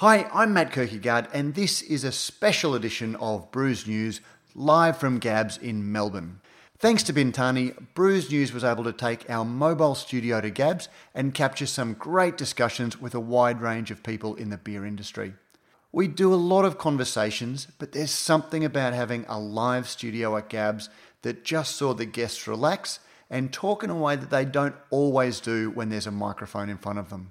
Hi, I'm Matt Kirkegaard, and this is a special edition of Brews News live from Gabs in Melbourne. Thanks to Bintani, Brews News was able to take our mobile studio to Gabs and capture some great discussions with a wide range of people in the beer industry. We do a lot of conversations, but there's something about having a live studio at Gabs that just saw the guests relax and talk in a way that they don't always do when there's a microphone in front of them.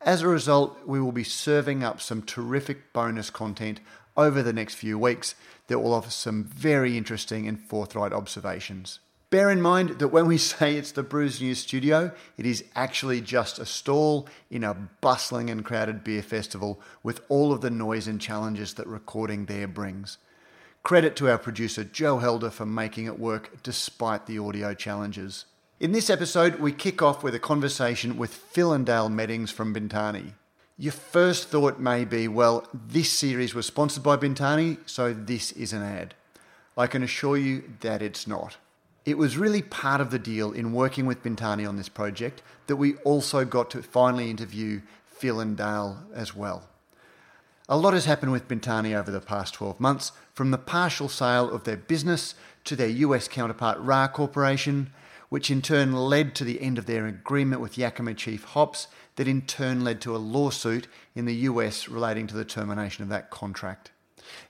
As a result, we will be serving up some terrific bonus content over the next few weeks that will offer some very interesting and forthright observations. Bear in mind that when we say it's the Brews News studio, it is actually just a stall in a bustling and crowded beer festival with all of the noise and challenges that recording there brings. Credit to our producer Joe Helder for making it work despite the audio challenges. In this episode, we kick off with a conversation with Phil and Dale Meddings from Bintani. Your first thought may be, well, this series was sponsored by Bintani, so this is an ad. I can assure you that it's not. It was really part of the deal in working with Bintani on this project that we also got to finally interview Phil and Dale as well. A lot has happened with Bintani over the past 12 months, from the partial sale of their business to their US counterpart Rahr Corporation, which in turn led to the end of their agreement with Yakima Chief Hops, that in turn led to a lawsuit in the US relating to the termination of that contract.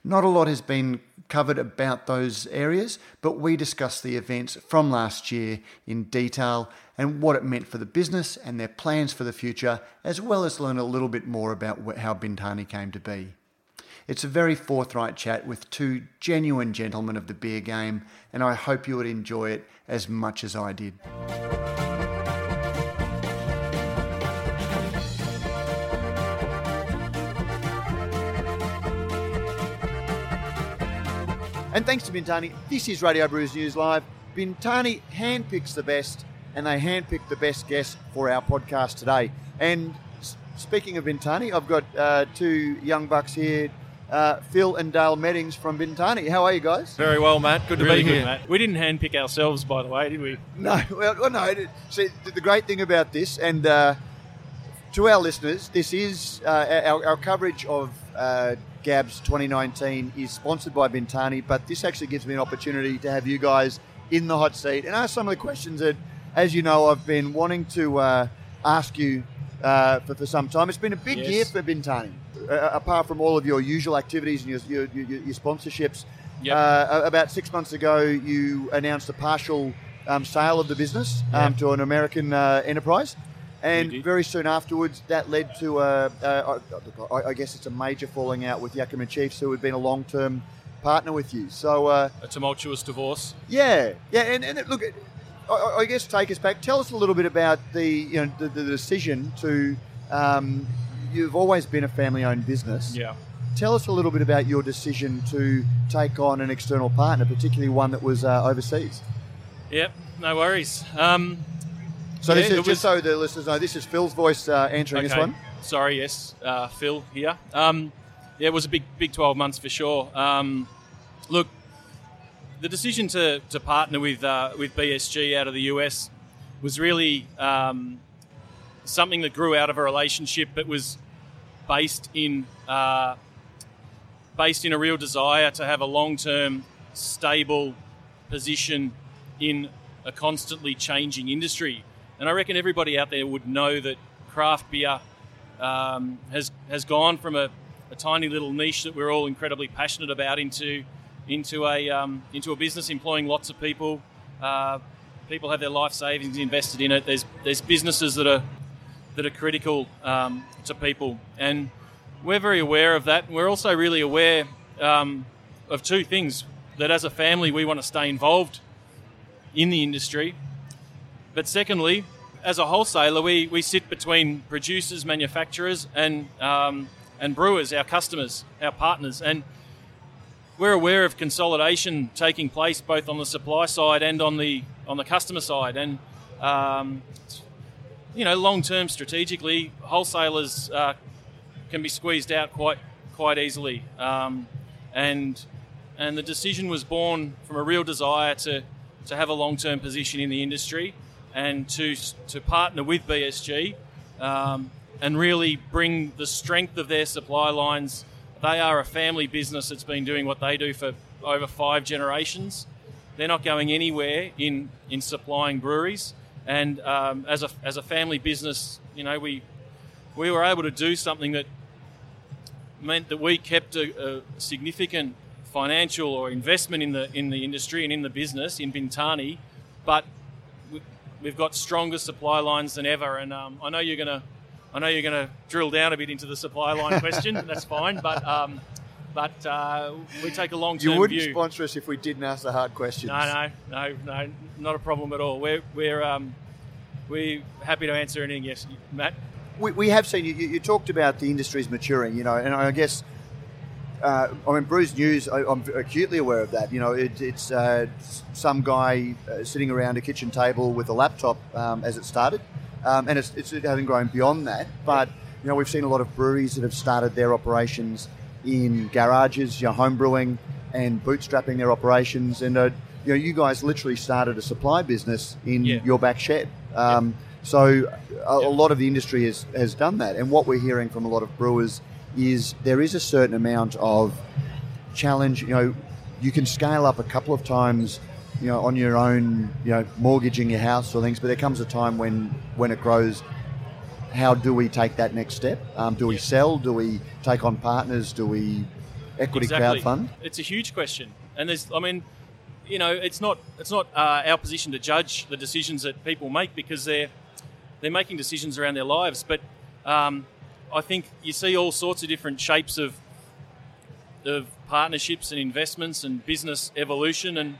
Not a lot has been covered about those areas, but we discussed the events from last year in detail and what it meant for the business and their plans for the future, as well as learn a little bit more about how Bintani came to be. It's a very forthright chat with two genuine gentlemen of the beer game, and I hope you would enjoy it as much as I did. And thanks to Bintani, this is Radio Brews News Live. Bintani handpicks the best, and they handpick the best guests for our podcast today. And speaking of Bintani, I've got uh, two young bucks here uh, Phil and Dale Meddings from Bintani. How are you guys? Very well, Matt. Good to really be good, here. Matt. We didn't handpick ourselves, by the way, did we? No, well, well no. See, the great thing about this, and uh, to our listeners, this is uh, our, our, coverage of uh, Gabs 2019 is sponsored by Bintani, but this actually gives me an opportunity to have you guys in the hot seat and ask some of the questions that, as you know, I've been wanting to uh, ask you uh, for, for some time. It's been a big Yes. year for Bintani. Uh, apart from all of your usual activities and your, your, your, your sponsorships, Yep. uh, about six months ago, you announced a partial um, sale of the business um, Yeah. to an American uh, enterprise. And very soon afterwards, that led to, a, a, a, I guess it's a major falling out with Yakima Chiefs, who had been a long term partner with you. So, uh, A tumultuous divorce. yeah, yeah, and, and look, I- I, I guess take us back. Tell us a little bit about the you know the, the decision to. Um, you've always been a family-owned business. Yeah. Tell us a little bit about your decision to take on an external partner, particularly one that was uh, overseas. Yep. No worries. Um, So Yeah, this is just was- so the listeners know. This is Phil's voice uh, answering this one. Sorry. Yes. Uh, Phil here. Um, yeah, it was a big, big twelve months for sure. Um, look, the decision to, to partner with uh, with BSG out of the US was really um, something that grew out of a relationship that was based in uh, based in a real desire to have a long term, stable position in a constantly changing industry. And I reckon everybody out there would know that craft beer um, has has gone from a, a tiny little niche that we're all incredibly passionate about into into a um, into a business employing lots of people. Uh, people have their life savings invested in it. There's there's businesses that are that are critical um, to people, and we're very aware of that. We're also really aware um, of two things: that as a family we want to stay involved in the industry, but secondly, as a wholesaler, we, we sit between producers, manufacturers, and um, and brewers, our customers, our partners, and we're aware of consolidation taking place both on the supply side and on the on the customer side, and um, you know, long term strategically, wholesalers uh, can be squeezed out quite quite easily, um, and and the decision was born from a real desire to to have a long term position in the industry and to to partner with BSG um, and really bring the strength of their supply lines. They are a family business that's been doing what they do for over five generations. They're not going anywhere in, in supplying breweries. And um, as, a, as a family business, you know, we, we were able to do something that meant that we kept a, a significant financial or investment in the in the industry and in the business in Bintani, but we've got stronger supply lines than ever. And um, I know you're going to I know you're going to drill down a bit into the supply line question. that's fine, but um, but uh, we take a long term You wouldn't view. sponsor us if we didn't ask the hard questions. No, no, no, no, not a problem at all. We're we're um, we're happy to answer anything. Yes, Matt. We, we have seen you, you. Talked about the industry's maturing, you know, and I guess. Uh, I mean, Brews News. I, I'm acutely aware of that. You know, it, it's uh, some guy uh, sitting around a kitchen table with a laptop um, as it started, um, and it's, it's, it hasn't grown beyond that. But you know, we've seen a lot of breweries that have started their operations in garages, you know, home brewing and bootstrapping their operations. And uh, you know, you guys literally started a supply business in Yeah. your back shed. Um, So a, a lot of the industry has, has done that. And what we're hearing from a lot of brewers is there is a certain amount of challenge. You know, you can scale up a couple of times, you know, on your own, you know, mortgaging your house or things. But there comes a time when when it grows. How do we take that next step? Um, do we Yeah. sell? Do we take on partners? Do we equity exactly. crowdfund? It's a huge question, and there's, I mean, you know, it's not it's not uh, our position to judge the decisions that people make because they're they're making decisions around their lives. But um, I think you see all sorts of different shapes of of partnerships and investments and business evolution, and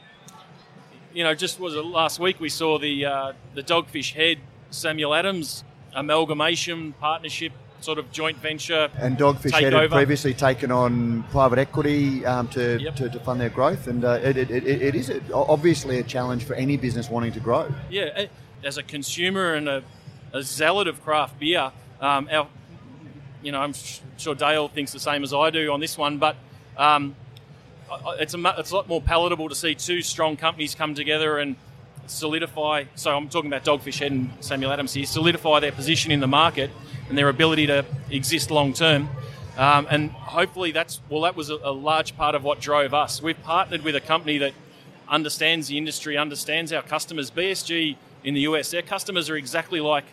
you know, just was it last week we saw the uh, the Dogfish Head Samuel Adams amalgamation partnership sort of joint venture And Dogfish had previously taken on private equity um, to, Yep. to, to fund their growth, and uh, it, it, it, it is obviously a challenge for any business wanting to grow. Yeah, as a consumer and a, a zealot of craft beer, um, our, you know, I'm sure Dale thinks the same as I do on this one, but um, it's a it's a lot more palatable to see two strong companies come together and solidify. So I'm talking about Dogfish Head and Samuel Adams here. Solidify their position in the market and their ability to exist long term. Um, and hopefully that's well, that was a, a large part of what drove us. We've partnered with a company that understands the industry, understands our customers. BSG in the US, their customers are exactly like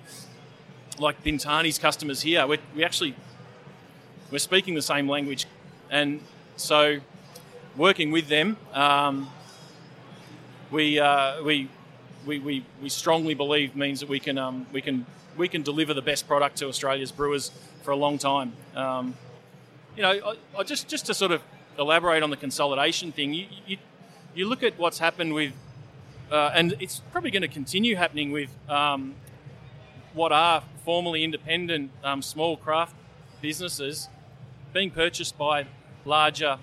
like Bintani's customers here. We're, we actually we're speaking the same language, and so working with them, um, we, uh, we we we we strongly believe means that we can um, we can we can deliver the best product to Australia's brewers for a long time. Um, you know, I, I just just to sort of elaborate on the consolidation thing, you you, you look at what's happened with, uh, and it's probably going to continue happening with um, what are formerly independent um, small craft businesses being purchased by larger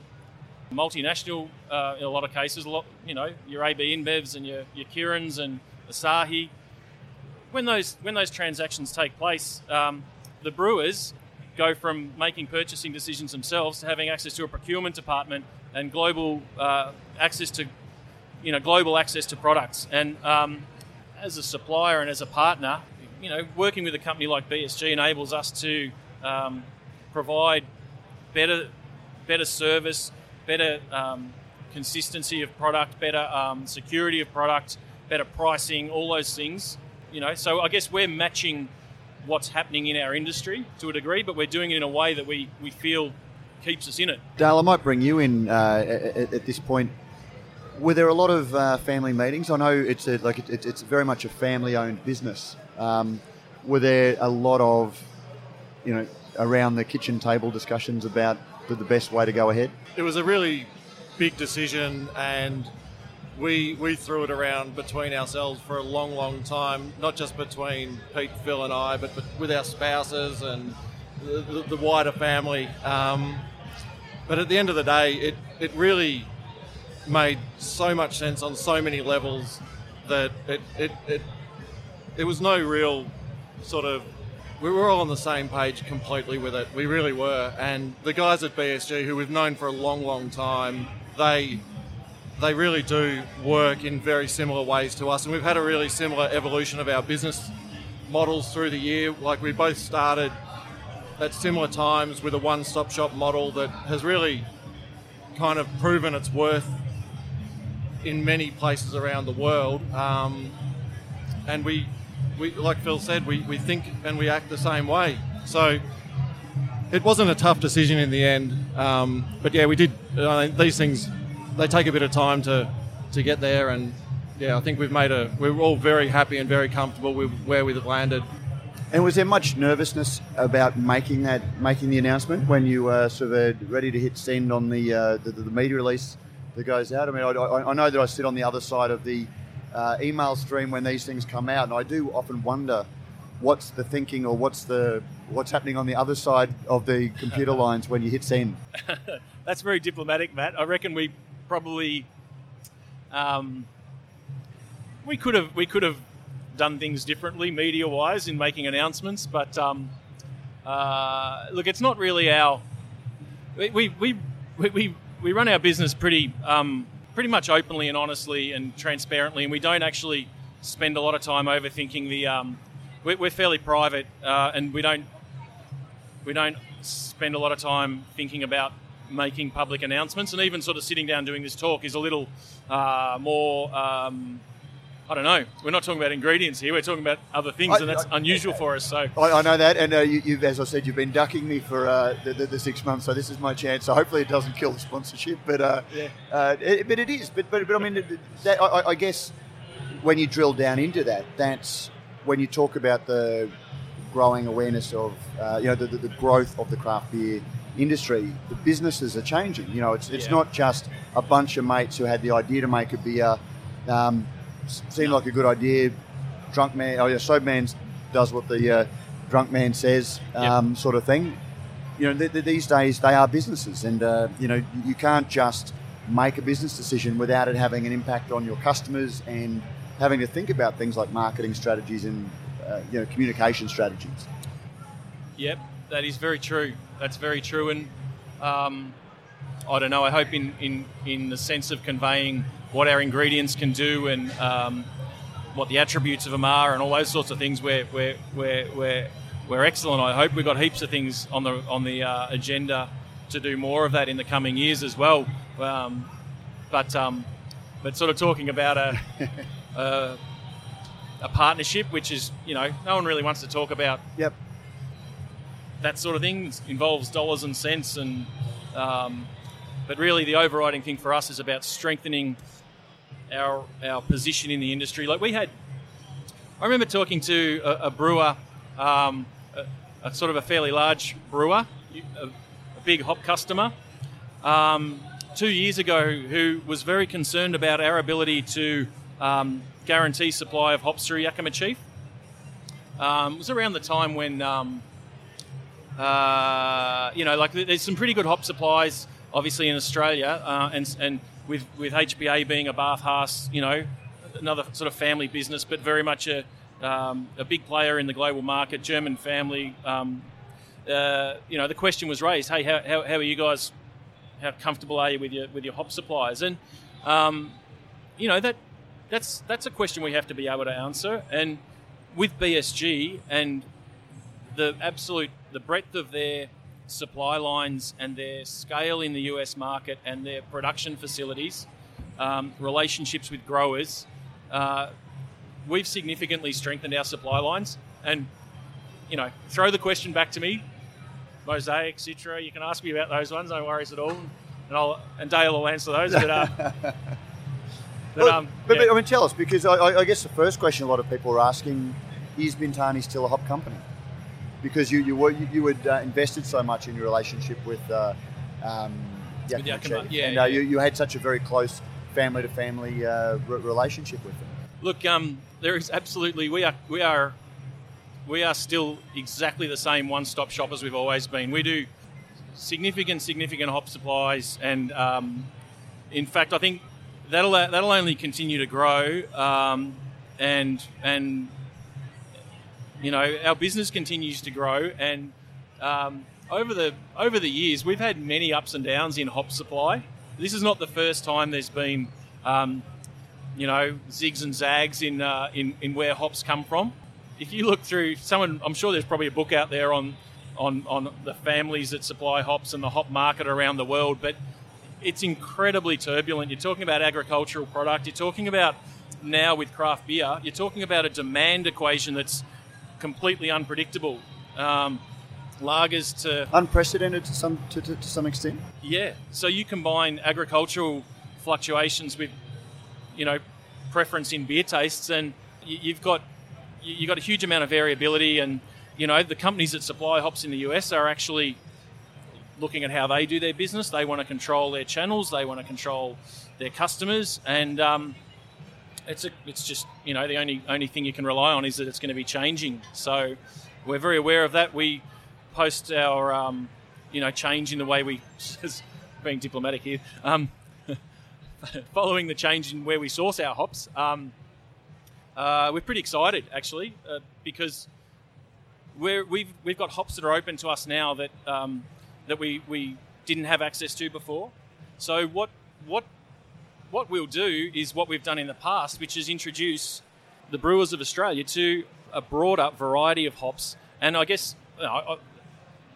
multinational uh, in a lot of cases. A lot, you know, your AB InBevs and your your Kirins and Asahi. When those when those transactions take place, um, the brewers go from making purchasing decisions themselves to having access to a procurement department and global uh, access to you know global access to products. And um, as a supplier and as a partner, you know, working with a company like BSG enables us to um, provide better better service, better um, consistency of product, better um, security of product, better pricing, all those things. You know, so I guess we're matching what's happening in our industry to a degree, but we're doing it in a way that we, we feel keeps us in it. Dale, I might bring you in uh, at, at this point. Were there a lot of uh, family meetings? I know it's a, like it, it's very much a family-owned business. Um, were there a lot of, you know, around the kitchen table discussions about the, the best way to go ahead? it was a really big decision and we we threw it around between ourselves for a long long time not just between Pete Phil and I but, but with our spouses and the, the, wider family um, but at the end of the day it it really made so much sense on so many levels that it it, it, it was no real sort of we were all on the same page completely with it. We really were. And the guys at BSG, who we've known for a long, long time, they they really do work in very similar ways to us. And we've had a really similar evolution of our business models through the year. Like we both started at similar times with a one-stop shop model that has really kind of proven its worth in many places around the world. Um, and we, we, like Phil said, we, we think and we act the same way. So it wasn't a tough decision in the end. Um, but yeah, we did. Uh, these things they take a bit of time to to get there, and yeah, I think we've made a. We're all very happy and very comfortable with where we've landed. And was there much nervousness about making that making the announcement when you were sort of ready to hit send on the uh, the, the, media release that goes out? I mean, I, I, know that I sit on the other side of the uh, email stream when these things come out, and I do often wonder what's the thinking or what's the what's happening on the other side of the computer lines when you hit send. That's very diplomatic, Matt. I reckon we probably um, we could have we could have done things differently media wise in making announcements, but um, uh, look, it's not really our we we, we, we, we run our business pretty um, pretty much openly and honestly and transparently, and we don't actually spend a lot of time overthinking the. Um, we're, fairly private, uh, and we don't we don't spend a lot of time thinking about making public announcements, and even sort of sitting down doing this talk is a little uh, more. Um, I don't know. We're not talking about ingredients here. We're talking about other things, I, and that's I, unusual for us. So I, I know that, and uh, you, as I said, you've been ducking me for uh, the, the, the, six months. So this is my chance. So hopefully it doesn't kill the sponsorship, but uh, yeah. Uh, it, but it is. But but, but I mean, that, I, guess when you drill down into that, that's when you talk about the growing awareness of uh, you know the, the, the, growth of the craft beer industry, the businesses are changing. You know, it's it's yeah. not just a bunch of mates who had the idea to make a beer. Um, seemed like a good idea. Drunk man, oh yeah, sober man does what the uh, drunk man says, um, yep. sort of thing. You know, th- th- these days they are businesses, and uh, you know you can't just make a business decision without it having an impact on your customers and having to think about things like marketing strategies and uh, you know communication strategies. Yep, that is very true. That's very true, and um, I don't know. I hope in, in in the sense of conveying what our ingredients can do and um, what the attributes of them are, and all those sorts of things. We're we're we're we're, we're excellent. I hope we've got heaps of things on the on the uh, agenda to do more of that in the coming years as well. Um, but um, but sort of talking about a, a a partnership, which is you know no one really wants to talk about. Yep. That sort of thing it involves dollars and cents, and um, but really the overriding thing for us is about strengthening our our position in the industry. Like we had, I remember talking to a, a brewer, um, a, a, sort of a fairly large brewer, a, a big hop customer. Um, two years ago, who was very concerned about our ability to um, guarantee supply of hops through Yakima Chief. Um, it was around the time when, um, uh, you know, like there's some pretty good hop supplies, obviously in Australia, uh, and and with with HPA being a BarthHaas, you know, another sort of family business, but very much a um, a big player in the global market, German family. Um, uh, you know, the question was raised: Hey, how, how, how, are you guys? How comfortable are you with your with your hop suppliers? And um, you know that that's that's a question we have to be able to answer. And with BSG and the absolute the breadth of their supply lines and their scale in the US market and their production facilities, um, relationships with growers, uh, we've significantly strengthened our supply lines. And you know, throw the question back to me, Mosaic, Citra. You can ask me about those ones. No worries at all. And I'll and Dale will answer those. But uh, But, well, um, but, yeah. but, I mean, tell us because I, I, guess the first question a lot of people are asking is Bintani still a hop company? Because you you were you, you had uh, invested so much in your relationship with uh, um, Yakima, yeah, and uh, You, you had such a very close family to family uh, relationship with them. Look, um, there is absolutely we are we are we are still exactly the same one-stop shop as we've always been. We do significant significant hop supplies, and um, in fact, I think that'll that'll only continue to grow, um, and and you know our business continues to grow, and um, over the over the years we've had many ups and downs in hop supply. This is not the first time there's been um, you know zigs and zags in, uh, in in where hops come from. If you look through someone, I'm sure there's probably a book out there on on on the families that supply hops and the hop market around the world, but it's incredibly turbulent. You're talking about agricultural product. You're talking about now with craft beer. You're talking about a demand equation that's completely unpredictable. Um, lagers to unprecedented to some to, to, to some extent. Yeah. So you combine agricultural fluctuations with, you know, preference in beer tastes, and you've got you've got a huge amount of variability. And you know, the companies that supply hops in the US are actually looking at how they do their business. They want to control their channels. They want to control their customers, and um, it's a, it's just you know the only only thing you can rely on is that it's going to be changing. So we're very aware of that. We post our um, you know change in the way we being diplomatic here. Um, following the change in where we source our hops, um, uh, we're pretty excited actually uh, because we're, we've we've got hops that are open to us now that um, that we, we didn't have access to before. So what what what we'll do is what we've done in the past, which is introduce the brewers of Australia to a broader variety of hops. And I guess you know,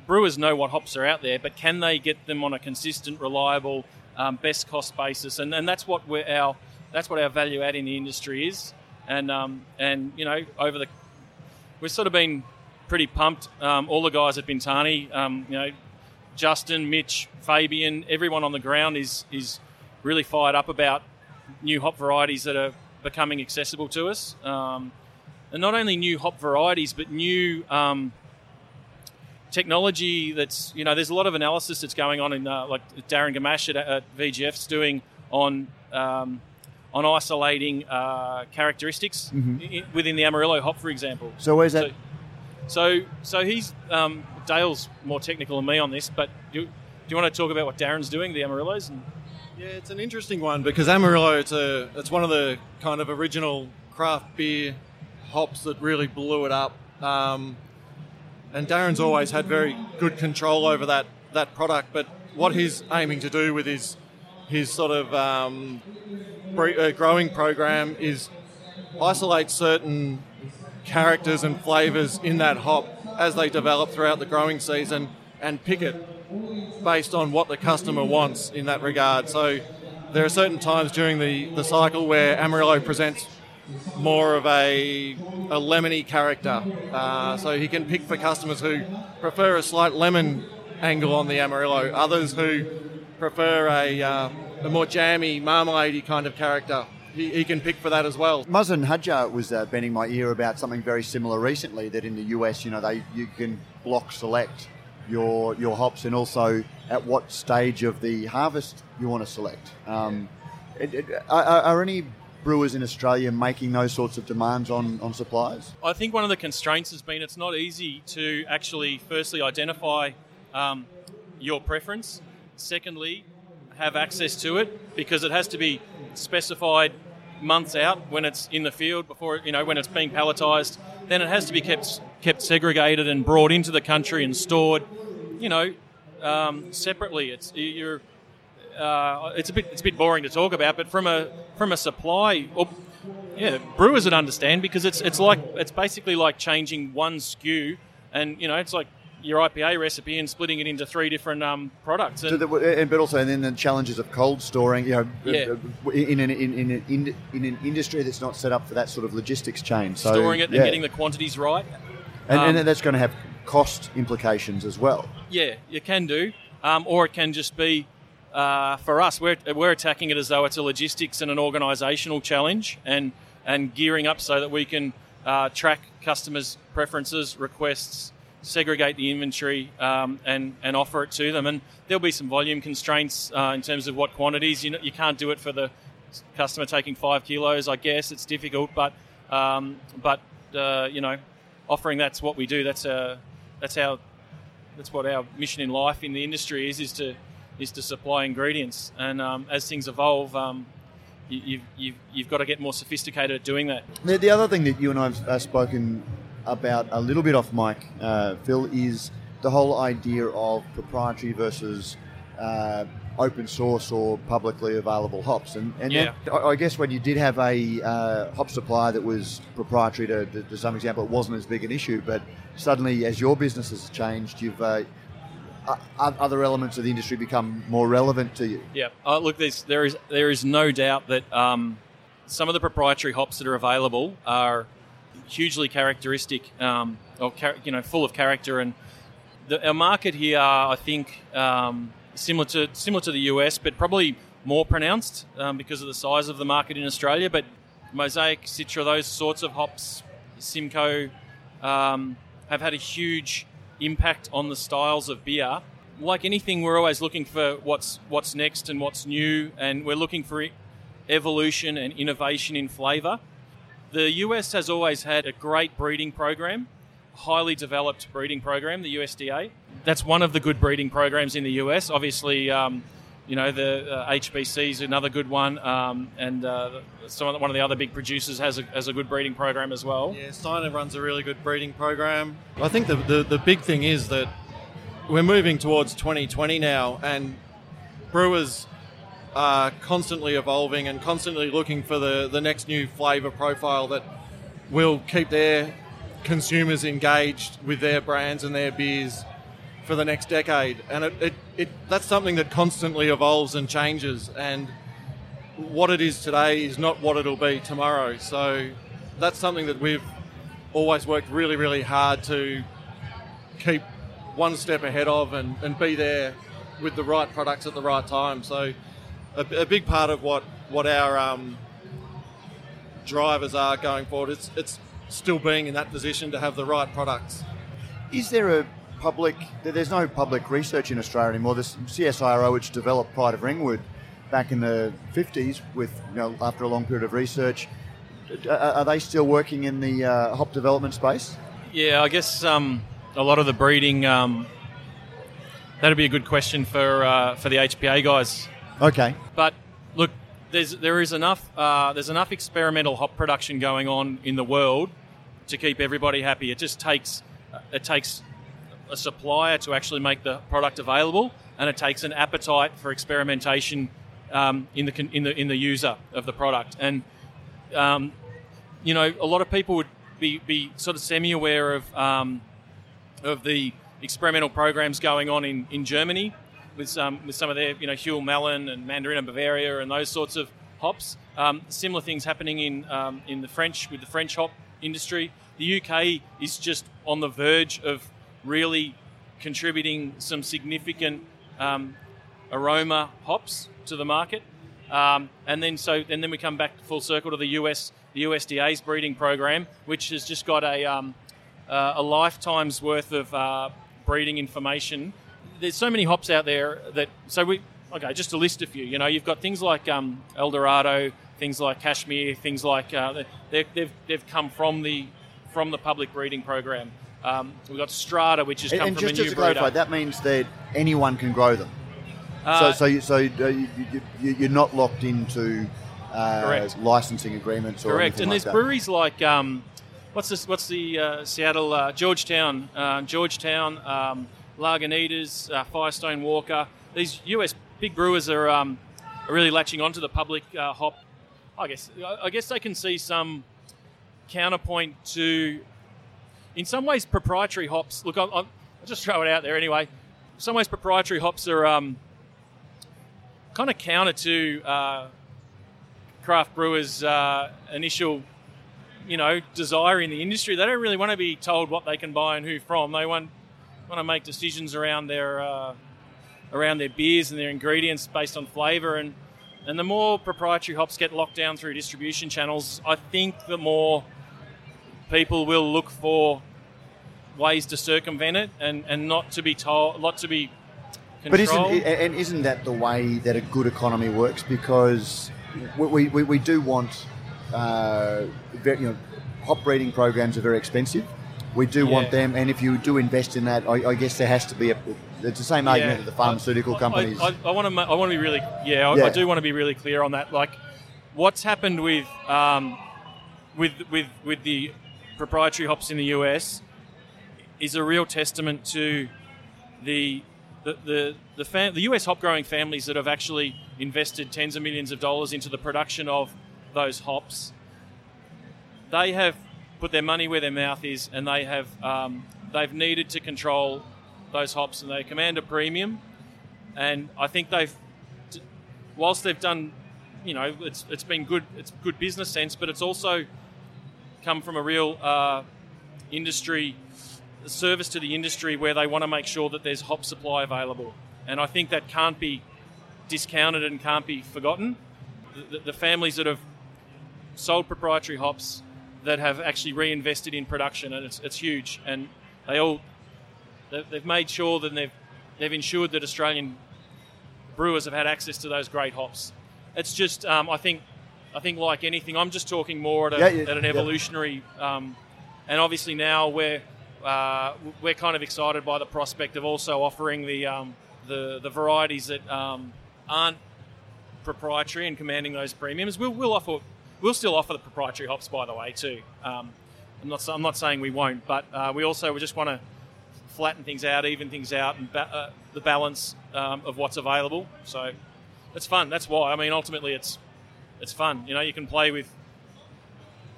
brewers know what hops are out there, but can they get them on a consistent, reliable, um, best cost basis? And, and that's what our that's what our value add in the industry is. And um, and you know over the we've sort of been pretty pumped. Um, all the guys at Bintani, um, you know, Justin, Mitch, Fabian, everyone on the ground is is really fired up about new hop varieties that are becoming accessible to us. Um, and not only new hop varieties, but new um, technology that's, you know, there's a lot of analysis that's going on in, uh, like Darren Gamache at, at, VGF's doing on. Um, on isolating uh, characteristics mm-hmm. in, within the Amarillo hop, for example. So where's that? So, so, so he's um, Dale's more technical than me on this, but do, do you want to talk about what Darren's doing, the Amarillos? And... Yeah, it's an interesting one because Amarillo, it's a it's one of the kind of original craft beer hops that really blew it up. Um, and Darren's always had very good control over that that product. But what he's aiming to do with his his sort of um, uh, growing program is isolate certain characters and flavors in that hop as they develop throughout the growing season and pick it based on what the customer wants in that regard. So there are certain times during the, the cycle where Amarillo presents more of a, a lemony character. Uh, so he can pick for customers who prefer a slight lemon angle on the Amarillo, others who prefer a, uh, a more jammy, marmalade kind of character he, he can pick for that as well. Mazen Hadjar was uh, bending my ear about something very similar recently. That in the US, you know, they you can block select your your hops and also at what stage of the harvest you want to select. Um, it, it, are, are any brewers in Australia making those sorts of demands on, on suppliers? I think one of the constraints has been it's not easy to actually, firstly, identify um, your preference. Secondly, have access to it because it has to be specified months out when it's in the field before you know when it's being palletized then it has to be kept kept segregated and brought into the country and stored you know um, separately. It's you're uh, it's a bit it's a bit boring to talk about but from a from a supply yeah brewers would understand because it's it's like it's basically like changing one SKU, and you know it's like your IPA recipe and splitting it into three different um, products. And, so and, but also, and then the challenges of cold storing. You know, yeah. Uh, in an in, in, an, in an industry that's not set up for that sort of logistics chain. So, storing it yeah. and getting the quantities right, and, um, and that's going to have cost implications as well. Yeah, you can do, um, or it can just be. Uh, for us, we're, we're attacking it as though it's a logistics and an organisational challenge, and and gearing up so that we can uh, track customers' preferences, requests, segregate the inventory um, and, and offer it to them. And there'll be some volume constraints uh, in terms of what quantities. You, know, you can't do it for the customer taking five kilos, I guess. It's difficult, but, um, but uh, you know, offering that's what we do. That's, uh, that's, our, that's what our mission in life in the industry is, is to, is to supply ingredients. And um, as things evolve, um, you, have you've, you've got to get more sophisticated at doing that. The, the other thing that you and I have spoken about a little bit off mic, uh, Phil, is the whole idea of proprietary versus uh, open source or publicly available hops. And, and Yeah. then I I guess when you did have a uh, hop supply that was proprietary to, to, to some example, it wasn't as big an issue. But suddenly, as your business has changed, you've uh, other elements of the industry become more relevant to you. Yeah. Uh, look, there is there is no doubt that um, some of the proprietary hops that are available are hugely characteristic, um, or you know, full of character. And the, our market here, I think, um, similar to similar to the US, but probably more pronounced um, because of the size of the market in Australia. But Mosaic, Citra, those sorts of hops, Simcoe, um, have had a huge impact on the styles of beer. Like anything, we're always looking for what's what's next and what's new, and we're looking for evolution and innovation in flavour. The US has always had a great breeding program, highly developed breeding program, the USDA. That's one of the good breeding programs in the US. Obviously, um, you know the uh, HBC is another good one, um, and uh, some of the, one of the other big producers has a, has a good breeding program as well. Yeah, Steiner runs a really good breeding program. I think the, the, the big thing is that we're moving towards 2020 now, and brewers are constantly evolving and constantly looking for the, the next new flavour profile that will keep their consumers engaged with their brands and their beers for the next decade. And it, it, it that's something that constantly evolves and changes. And what it is today is not what it'll be tomorrow. So that's something that we've always worked really, really hard to keep one step ahead of and, and be there with the right products at the right time. So a, a big part of what, what our um, drivers are going forward, it's, it's still being in that position to have the right products. Is there a public? There's no public research in Australia anymore. This CSIRO, which developed Pride of Ringwood back in the 50s, with you know after a long period of research, are are they still working in the uh, hop development space? Yeah, I guess um, a lot of the breeding. Um, that'd be a good question for uh, for the HPA guys. Okay. But look, there's there is enough uh, there's enough experimental hop production going on in the world to keep everybody happy. It just takes it takes a supplier to actually make the product available, and it takes an appetite for experimentation um, in the in the in the user of the product. And um, you know, a lot of people would be, be sort of semi-aware of um, of the experimental programs going on in, in Germany with um, with some of their you know Huell Melon and Mandarina Bavaria and those sorts of hops. Um, similar things happening in um, in the French with the French hop industry. The UK is just on the verge of really contributing some significant um, aroma hops to the market. Um, and then so and then we come back full circle to the US, the USDA's breeding program, which has just got a uh, a lifetime's worth of uh, breeding information. There's so many hops out there that so we okay just to list a few. You know, you've got things like um, El Dorado, things like Kashmir, things like uh, they, they've they've come from the from the public breeding program. Um, we've got Strata, which has And, come and from just, a new just to breeder. clarify, that means that anyone can grow them. Uh, so, so, you, so uh, you, you, you- you're not locked into uh, licensing agreements or Correct, and like there's that. breweries like um, what's this? What's the uh, Seattle uh, Georgetown, uh, Georgetown, um, Lagunitas, uh, Firestone Walker. These US big brewers are, um, are really latching onto the public uh, hop. I guess I I guess they can see some counterpoint to, in some ways, proprietary hops. Look, I'll, I'll just throw it out there anyway. In some ways, proprietary hops are um, kind of counter to uh, craft brewers' uh, initial, you know, desire in the industry. They don't really want to be told what they can buy and who from. They want want to make decisions around their uh, around their beers and their ingredients based on flavour and and the more proprietary hops get locked down through distribution channels, I think the more people will look for ways to circumvent it and, and not to be told, not to be controlled. But isn't and isn't that the way that a good economy works? Because we, we, we do want, uh, you know, hop breeding programs are very expensive. We do want them, and if you do invest in that, I, I guess there has to be a. It's the same argument that the pharmaceutical I- companies. I, I, want to. I want to be really. Yeah, I, Yeah. I do want to be really clear on that. Like, what's happened with um, with with with the proprietary hops in the US is a real testament to the the the the, fam- the US hop growing families that have actually invested tens of millions of dollars into the production of those hops, they have put their money where their mouth is, and they have um, they've needed to control those hops, and they command a premium. And I think they've, whilst they've done, you know, it's it's been good, it's good business sense, but it's also come from a real uh, industry service to the industry where they want to make sure that there's hop supply available. And I think that can't be discounted and can't be forgotten. The, the families that have sold proprietary hops that have actually reinvested in production, and it's, it's huge. And they all they've made sure that they've they've ensured that Australian brewers have had access to those great hops. It's just um, I think I think like anything, I'm just talking more at, a, Yeah, yeah, at an yeah. evolutionary, um, and obviously now we're uh, we're kind of excited by the prospect of also offering the um, the the varieties that um, aren't proprietary and commanding those premiums. We'll, we'll offer we'll still offer the proprietary hops, by the way, too. Um, I'm not I'm not saying we won't, but uh, we also we just want to flatten things out, even things out, and ba- uh, the balance um, of what's available. So it's fun. That's why. I mean, ultimately, it's it's fun. You know, you can play with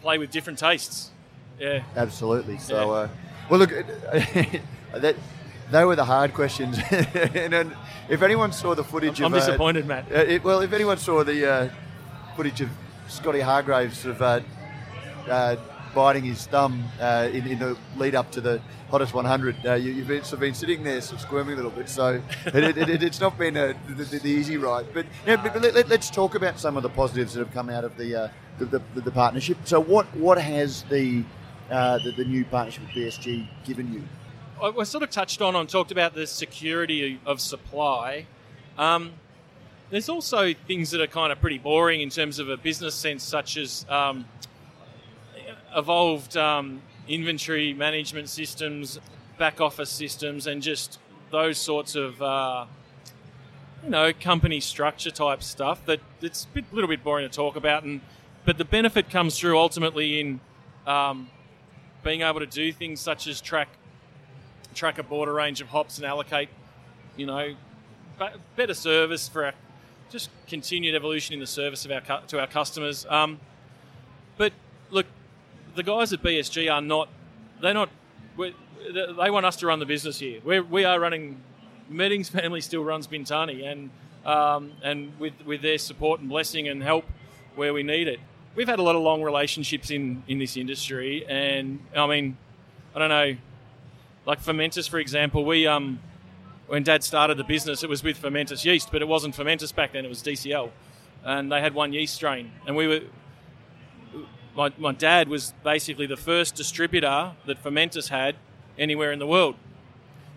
play with different tastes. Yeah. Absolutely. So, Yeah. uh, well, look, that they were the hard questions. and then if anyone saw the footage I'm of, uh, disappointed, Matt. uh, it, well, if anyone saw the uh, footage of Scotty Hargraves sort of uh, uh, biting his thumb uh, in, in the lead up to the hottest 100, uh, you, you've been, sort of been sitting there, sort of squirming a little bit. So it, it, it, it's not been a, the, the, the easy ride. But, yeah, but, but let, us talk about some of the positives that have come out of the uh, the, the, the partnership. So what what has the uh, the, the new partnership with BSG given you? I I sort of touched on and talked about the security of supply. Um, there's also things that are kind of pretty boring in terms of a business sense, such as um, evolved um, inventory management systems, back office systems, and just those sorts of uh, you know company structure type stuff. That it's a little bit boring to talk about, and but the benefit comes through ultimately in um, being able to do things such as track track a broader range of hops and allocate, you know, better service for our, just continued evolution in the service of our to our customers. Um, but look, the guys at BSG are not. They're not. they want us to run the business here. We're, we are running. Meetings family still runs Bintani, and um, and with with their support and blessing and help where we need it. We've had a lot of long relationships in in this industry, and I mean, I don't know, like Fermentis, for example. We um, when Dad started the business, it was with Fermentis yeast, but it wasn't Fermentis back then. It was DCL, and they had one yeast strain, and we were. My, my dad was basically the first distributor that Fermentis had anywhere in the world.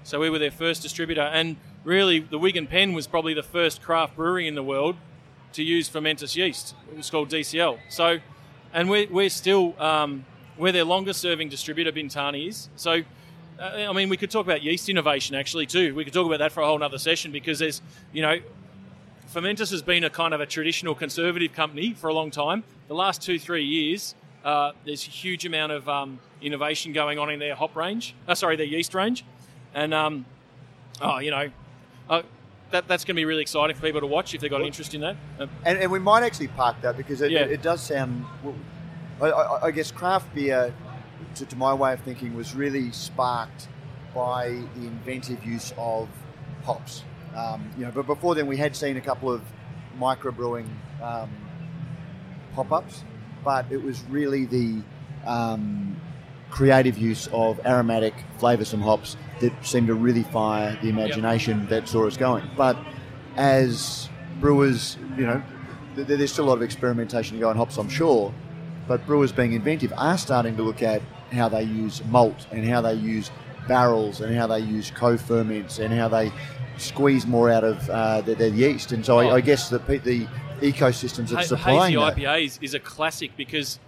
So we were their first distributor, and really, the Wig and Pen was probably the first craft brewery in the world to use Fermentis yeast. It was called DCL. So, and we're, we're still um, we're their longest serving distributor. Bintani is. So, I mean, we could talk about yeast innovation actually too. We could talk about that for a whole other session because there's you know. Fermentis has been a kind of a traditional conservative company for a long time. The last two, three years, uh, there's a huge amount of um, innovation going on in their hop range. Uh, sorry, their yeast range, and um, oh, you know, uh, that, that's going to be really exciting for people to watch if they've got an interest in that. Uh, And, and we might actually park that because it, Yeah. it, does sound. I, I, I guess craft beer, to, to my way of thinking, was really sparked by the inventive use of hops. Um, you know, but before then we had seen a couple of microbrewing um, pop-ups, but it was really the um, creative use of aromatic, flavoursome hops that seemed to really fire the imagination that saw us going. But as brewers, you know, th- there's still a lot of experimentation to go on hops, I'm sure. But brewers being inventive are starting to look at how they use malt and how they use barrels and how they use co-ferments and how they squeeze more out of uh, their, their yeast. And so Oh. I, I guess the, the ecosystems that Ha- supplying hazy that. IPAs is a classic because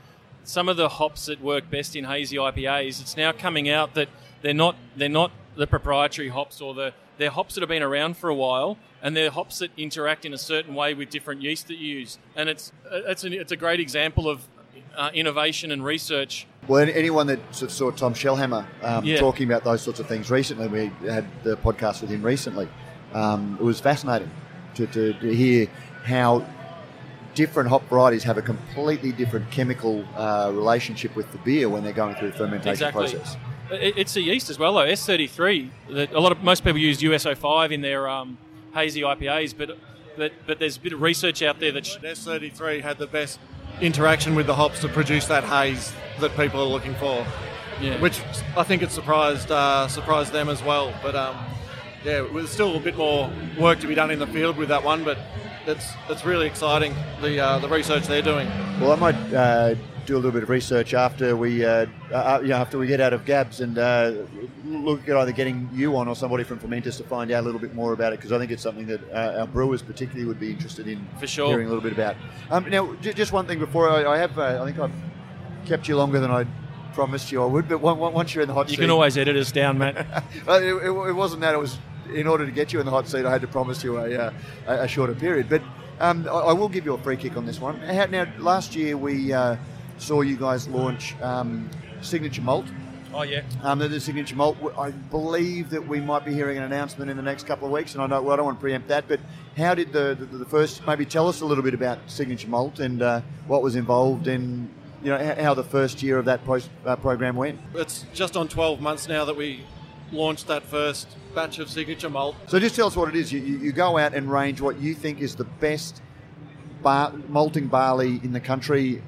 some of the hops that work best in hazy IPAs, it's now coming out that they're not they're not the proprietary hops or the they're hops that have been around for a while, and they're hops that interact in a certain way with different yeast that you use, and it's it's a, it's a great example of uh, innovation and research. Well, anyone that saw Tom Shellhammer um, Yeah. talking about those sorts of things recently, we had the podcast with him recently. um, it was fascinating to, to, to hear how different hop varieties have a completely different chemical uh, relationship with the beer when they're going through the fermentation Exactly. process. It- It's the yeast as well, though. S33. That a lot of most people use US-05 in their um, hazy IPAs, but but but there's a bit of research out there that sh- S33 had the best interaction with the hops to produce that haze that people are looking for, yeah. which I think it surprised uh, surprised them as well. But um, yeah, there's still a bit more work to be done in the field with that one, but it's it's really exciting the uh, the research they're doing. Well, I might uh, do a little bit of research after we, uh, uh, you know, after we get out of Gabs and uh, look at either getting you on or somebody from Fermentis to find out a little bit more about it because I think it's something that uh, our brewers particularly would be interested in For sure. hearing a little bit about. Um, now, j- just one thing before I, I have, uh, I think I've kept you longer than I promised you I would, but on- on- once you're in the hot you seat, you can always edit us down, Matt. well, it, it, it wasn't that. It was in order to get you in the hot seat, I had to promise you a, uh, a, a shorter period. But um, I, I will give you a free kick on this one. How- Now, last year we uh, saw you guys launch um, Signature Malt. oh yeah. Um, the, Signature Malt. I believe that we might be hearing an announcement in the next couple of weeks, and I don't, well, I don't want to preempt that. But how did the, the, the first? Maybe tell us a little bit about Signature Malt and uh, what was involved in. You know how, the first year of that post, uh, program went. It's just on 12 months now that we launched that first batch of signature malt. So just tell us what it is. You, you, you go out and range what you think is the best bar, malting barley in the country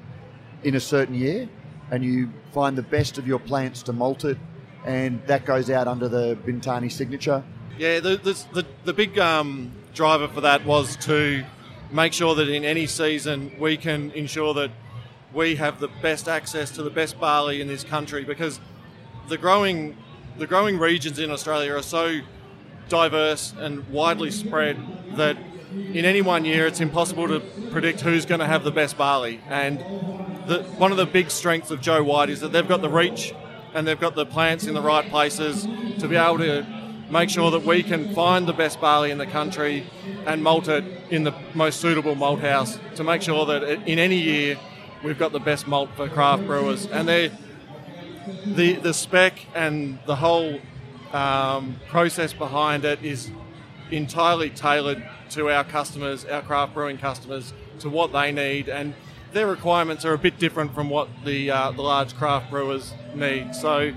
in a certain year, and you find the best of your plants to malt it, and that goes out under the Bintani signature. Yeah, the, the, the, big um, driver for that was to make sure that in any season we can ensure that we have the best access to the best barley in this country because the growing the growing regions in Australia are so diverse and widely spread that in any one year it's impossible to predict who's going to have the best barley and the, one of the big strengths of Joe White is that they've got the reach and they've got the plants in the right places to be able to make sure that we can find the best barley in the country and malt it in the most suitable malt house to make sure that in any year we've got the best malt for craft brewers. And they the the spec and the whole um, process behind it is entirely tailored to our customers, our craft brewing customers, to what they need, and their requirements are a bit different from what the uh, the large craft brewers need. So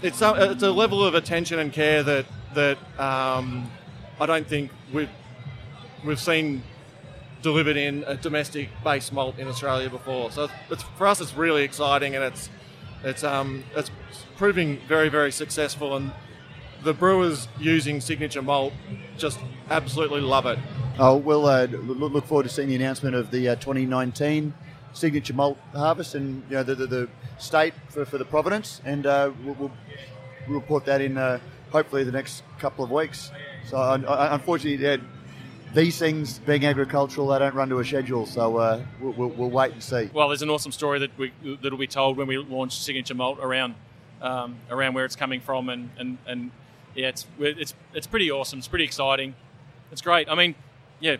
it's a, it's a level of attention and care that that um, I don't think we've we've seen delivered in a domestic base malt in Australia before. So it's, for us, it's really exciting and it's it's um it's proving very very successful and the brewers using signature malt just absolutely love it. Oh, we'll uh, look look forward to seeing the announcement of the uh, 2019 signature malt harvest and you know the, the, the state for, for the provenance, and uh, we'll, we'll report that in uh, hopefully the next couple of weeks. So uh, unfortunately, yeah, these things being agricultural, they don't run to a schedule. So uh, we'll, we'll, we'll wait and see. Well, there's an awesome story that we that'll be told when we launch Signature Malt around um, around where it's coming from, and, and, and yeah, it's it's it's pretty awesome. It's pretty exciting. It's great. I mean, yeah,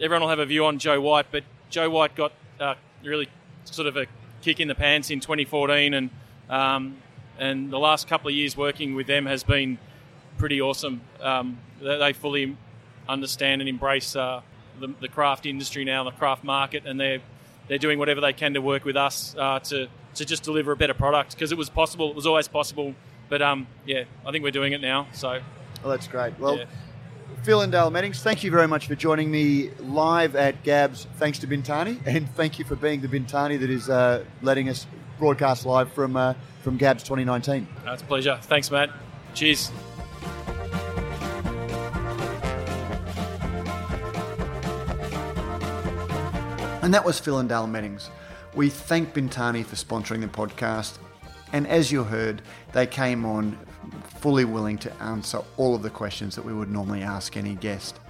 everyone will have a view on Joe White, but Joe White got uh, really sort of a kick in the pants in 2014, and um, and the last couple of years working with them has been pretty awesome. Um, they, fully understand and embrace uh, the, the craft industry now, the craft market, and they're they're doing whatever they can to work with us uh, to to just deliver a better product because it was possible. It was always possible, but um, yeah, I think we're doing it now. So Well, that's great. Well, Yeah. Phil and Dale Meddings, thank you very much for joining me live at Gabs. Thanks to Bintani, and thank you for being the Bintani that is uh, letting us broadcast live from uh, from Gabs 2019. That's a pleasure. Thanks, Matt. Cheers. And that was Phil and Dale Meddings. We thank Bintani for sponsoring the podcast. And as you heard, they came on fully willing to answer all of the questions that we would normally ask any guest.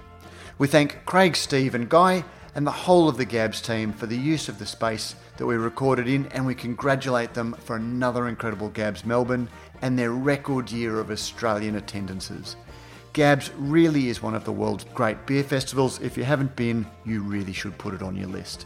We thank Craig, Steve, and Guy, and the whole of the Gabs team for the use of the space that we recorded in, and we congratulate them for another incredible Gabs Melbourne and their record year of Australian attendances. Gabs really is one of the world's great beer festivals. If you haven't been, you really should put it on your list.